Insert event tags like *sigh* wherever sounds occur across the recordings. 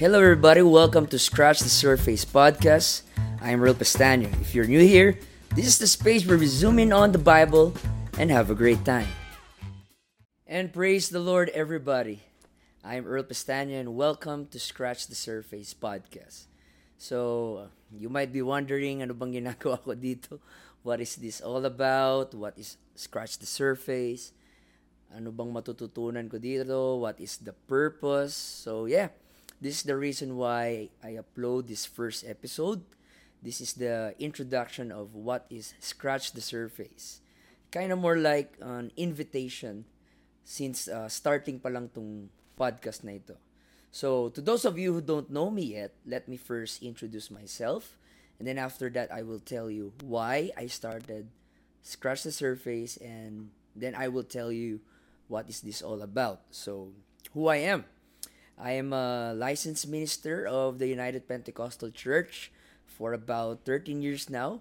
Hello, everybody. Welcome to Scratch the Surface podcast. I'm Real Pestano. If you're new here, this is the space where we zoom in on the Bible and have a great time. And praise the Lord, everybody. I'm Earl Pestano, and welcome to Scratch the Surface podcast. So, you might be wondering, ano bang ginagawa ko dito? What is this all about? What is Scratch the Surface? Ano bang matututunan ko dito? What is the purpose? So, yeah. This is the reason why I upload this first episode. This is the introduction of what is Scratch the Surface. Kind of more like an invitation since uh, starting pa lang tong podcast na ito. So, to those of you who don't know me yet, let me first introduce myself. And then after that, I will tell you why I started Scratch the Surface. And then I will tell you what is this all about. So, who I am. I am a licensed minister of the United Pentecostal Church for about 13 years now.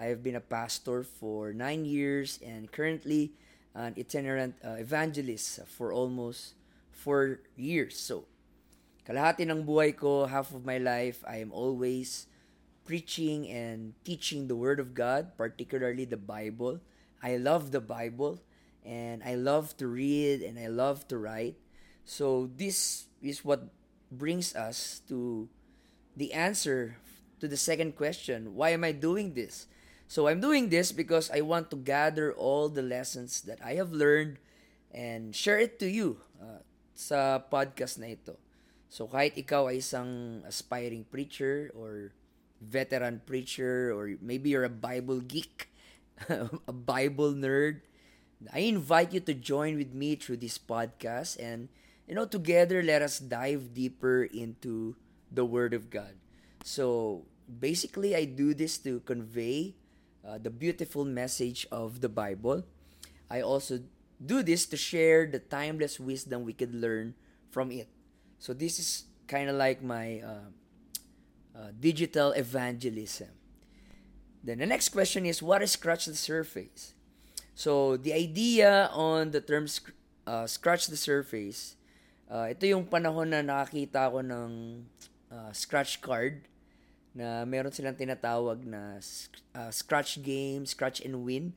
I have been a pastor for nine years and currently an itinerant uh, evangelist for almost four years. So, kalahati ng buhay ko, half of my life, I am always preaching and teaching the Word of God, particularly the Bible. I love the Bible and I love to read and I love to write. So, this is what brings us to the answer to the second question why am I doing this? So, I'm doing this because I want to gather all the lessons that I have learned and share it to you uh, sa podcast na ito. So, kahit ikaw ay isang aspiring preacher or veteran preacher or maybe you're a Bible geek, *laughs* a Bible nerd, I invite you to join with me through this podcast and you know, together let us dive deeper into the Word of God. So basically, I do this to convey uh, the beautiful message of the Bible. I also do this to share the timeless wisdom we could learn from it. So this is kind of like my uh, uh, digital evangelism. Then the next question is, what is scratch the surface? So the idea on the term uh, scratch the surface Uh, ito yung panahon na nakakita ko ng uh, scratch card na meron silang tinatawag na uh, scratch game, scratch and win.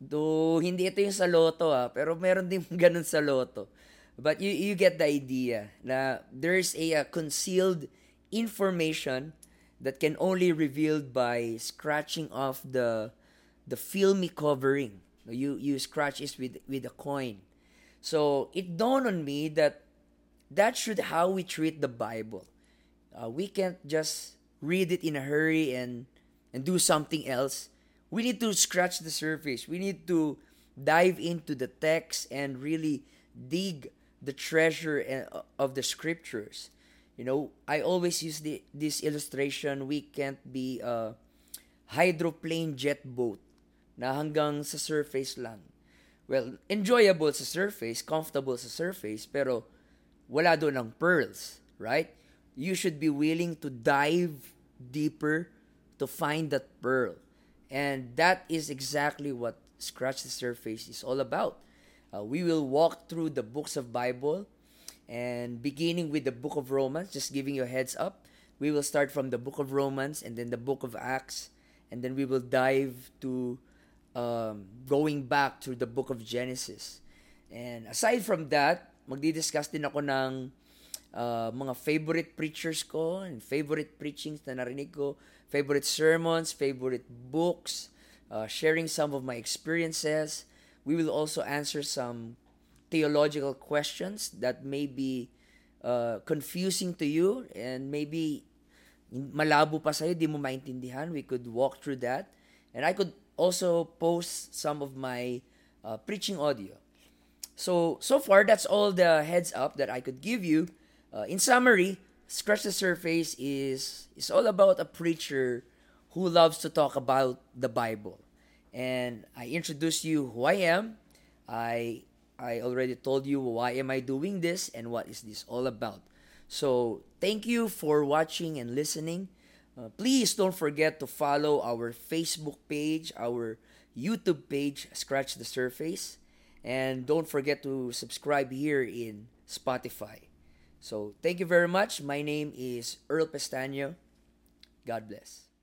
Do hindi ito yung sa loto ah, pero meron din *laughs* ganun sa loto. But you you get the idea na there's a, a concealed information that can only revealed by scratching off the the filmy covering. You you scratch it with with a coin. So it dawned on me that that should how we treat the Bible. Uh, we can't just read it in a hurry and and do something else. We need to scratch the surface. We need to dive into the text and really dig the treasure uh, of the scriptures. You know, I always use the, this illustration. We can't be a hydroplane jet boat na hanggang sa surface lang well, enjoyable sa surface, comfortable sa surface, pero wala doon ng pearls, right? You should be willing to dive deeper to find that pearl. And that is exactly what Scratch the Surface is all about. Uh, we will walk through the books of Bible and beginning with the book of Romans, just giving you a heads up. We will start from the book of Romans and then the book of Acts and then we will dive to um, going back to the book of Genesis. And aside from that, magdi-discuss din ako ng uh, mga favorite preachers ko and favorite preachings na narinig ko, favorite sermons, favorite books, uh, sharing some of my experiences. We will also answer some theological questions that may be uh, confusing to you and maybe malabo pa sa'yo, di mo maintindihan. We could walk through that. And I could also post some of my uh, preaching audio. So, so far, that's all the heads up that I could give you. Uh, in summary, Scratch the Surface is, is all about a preacher who loves to talk about the Bible. And I introduce you who I am. I, I already told you why am I doing this and what is this all about. So, thank you for watching and listening. Uh, please don't forget to follow our Facebook page, our YouTube page, Scratch the Surface. And don't forget to subscribe here in Spotify. So, thank you very much. My name is Earl Pestaño. God bless.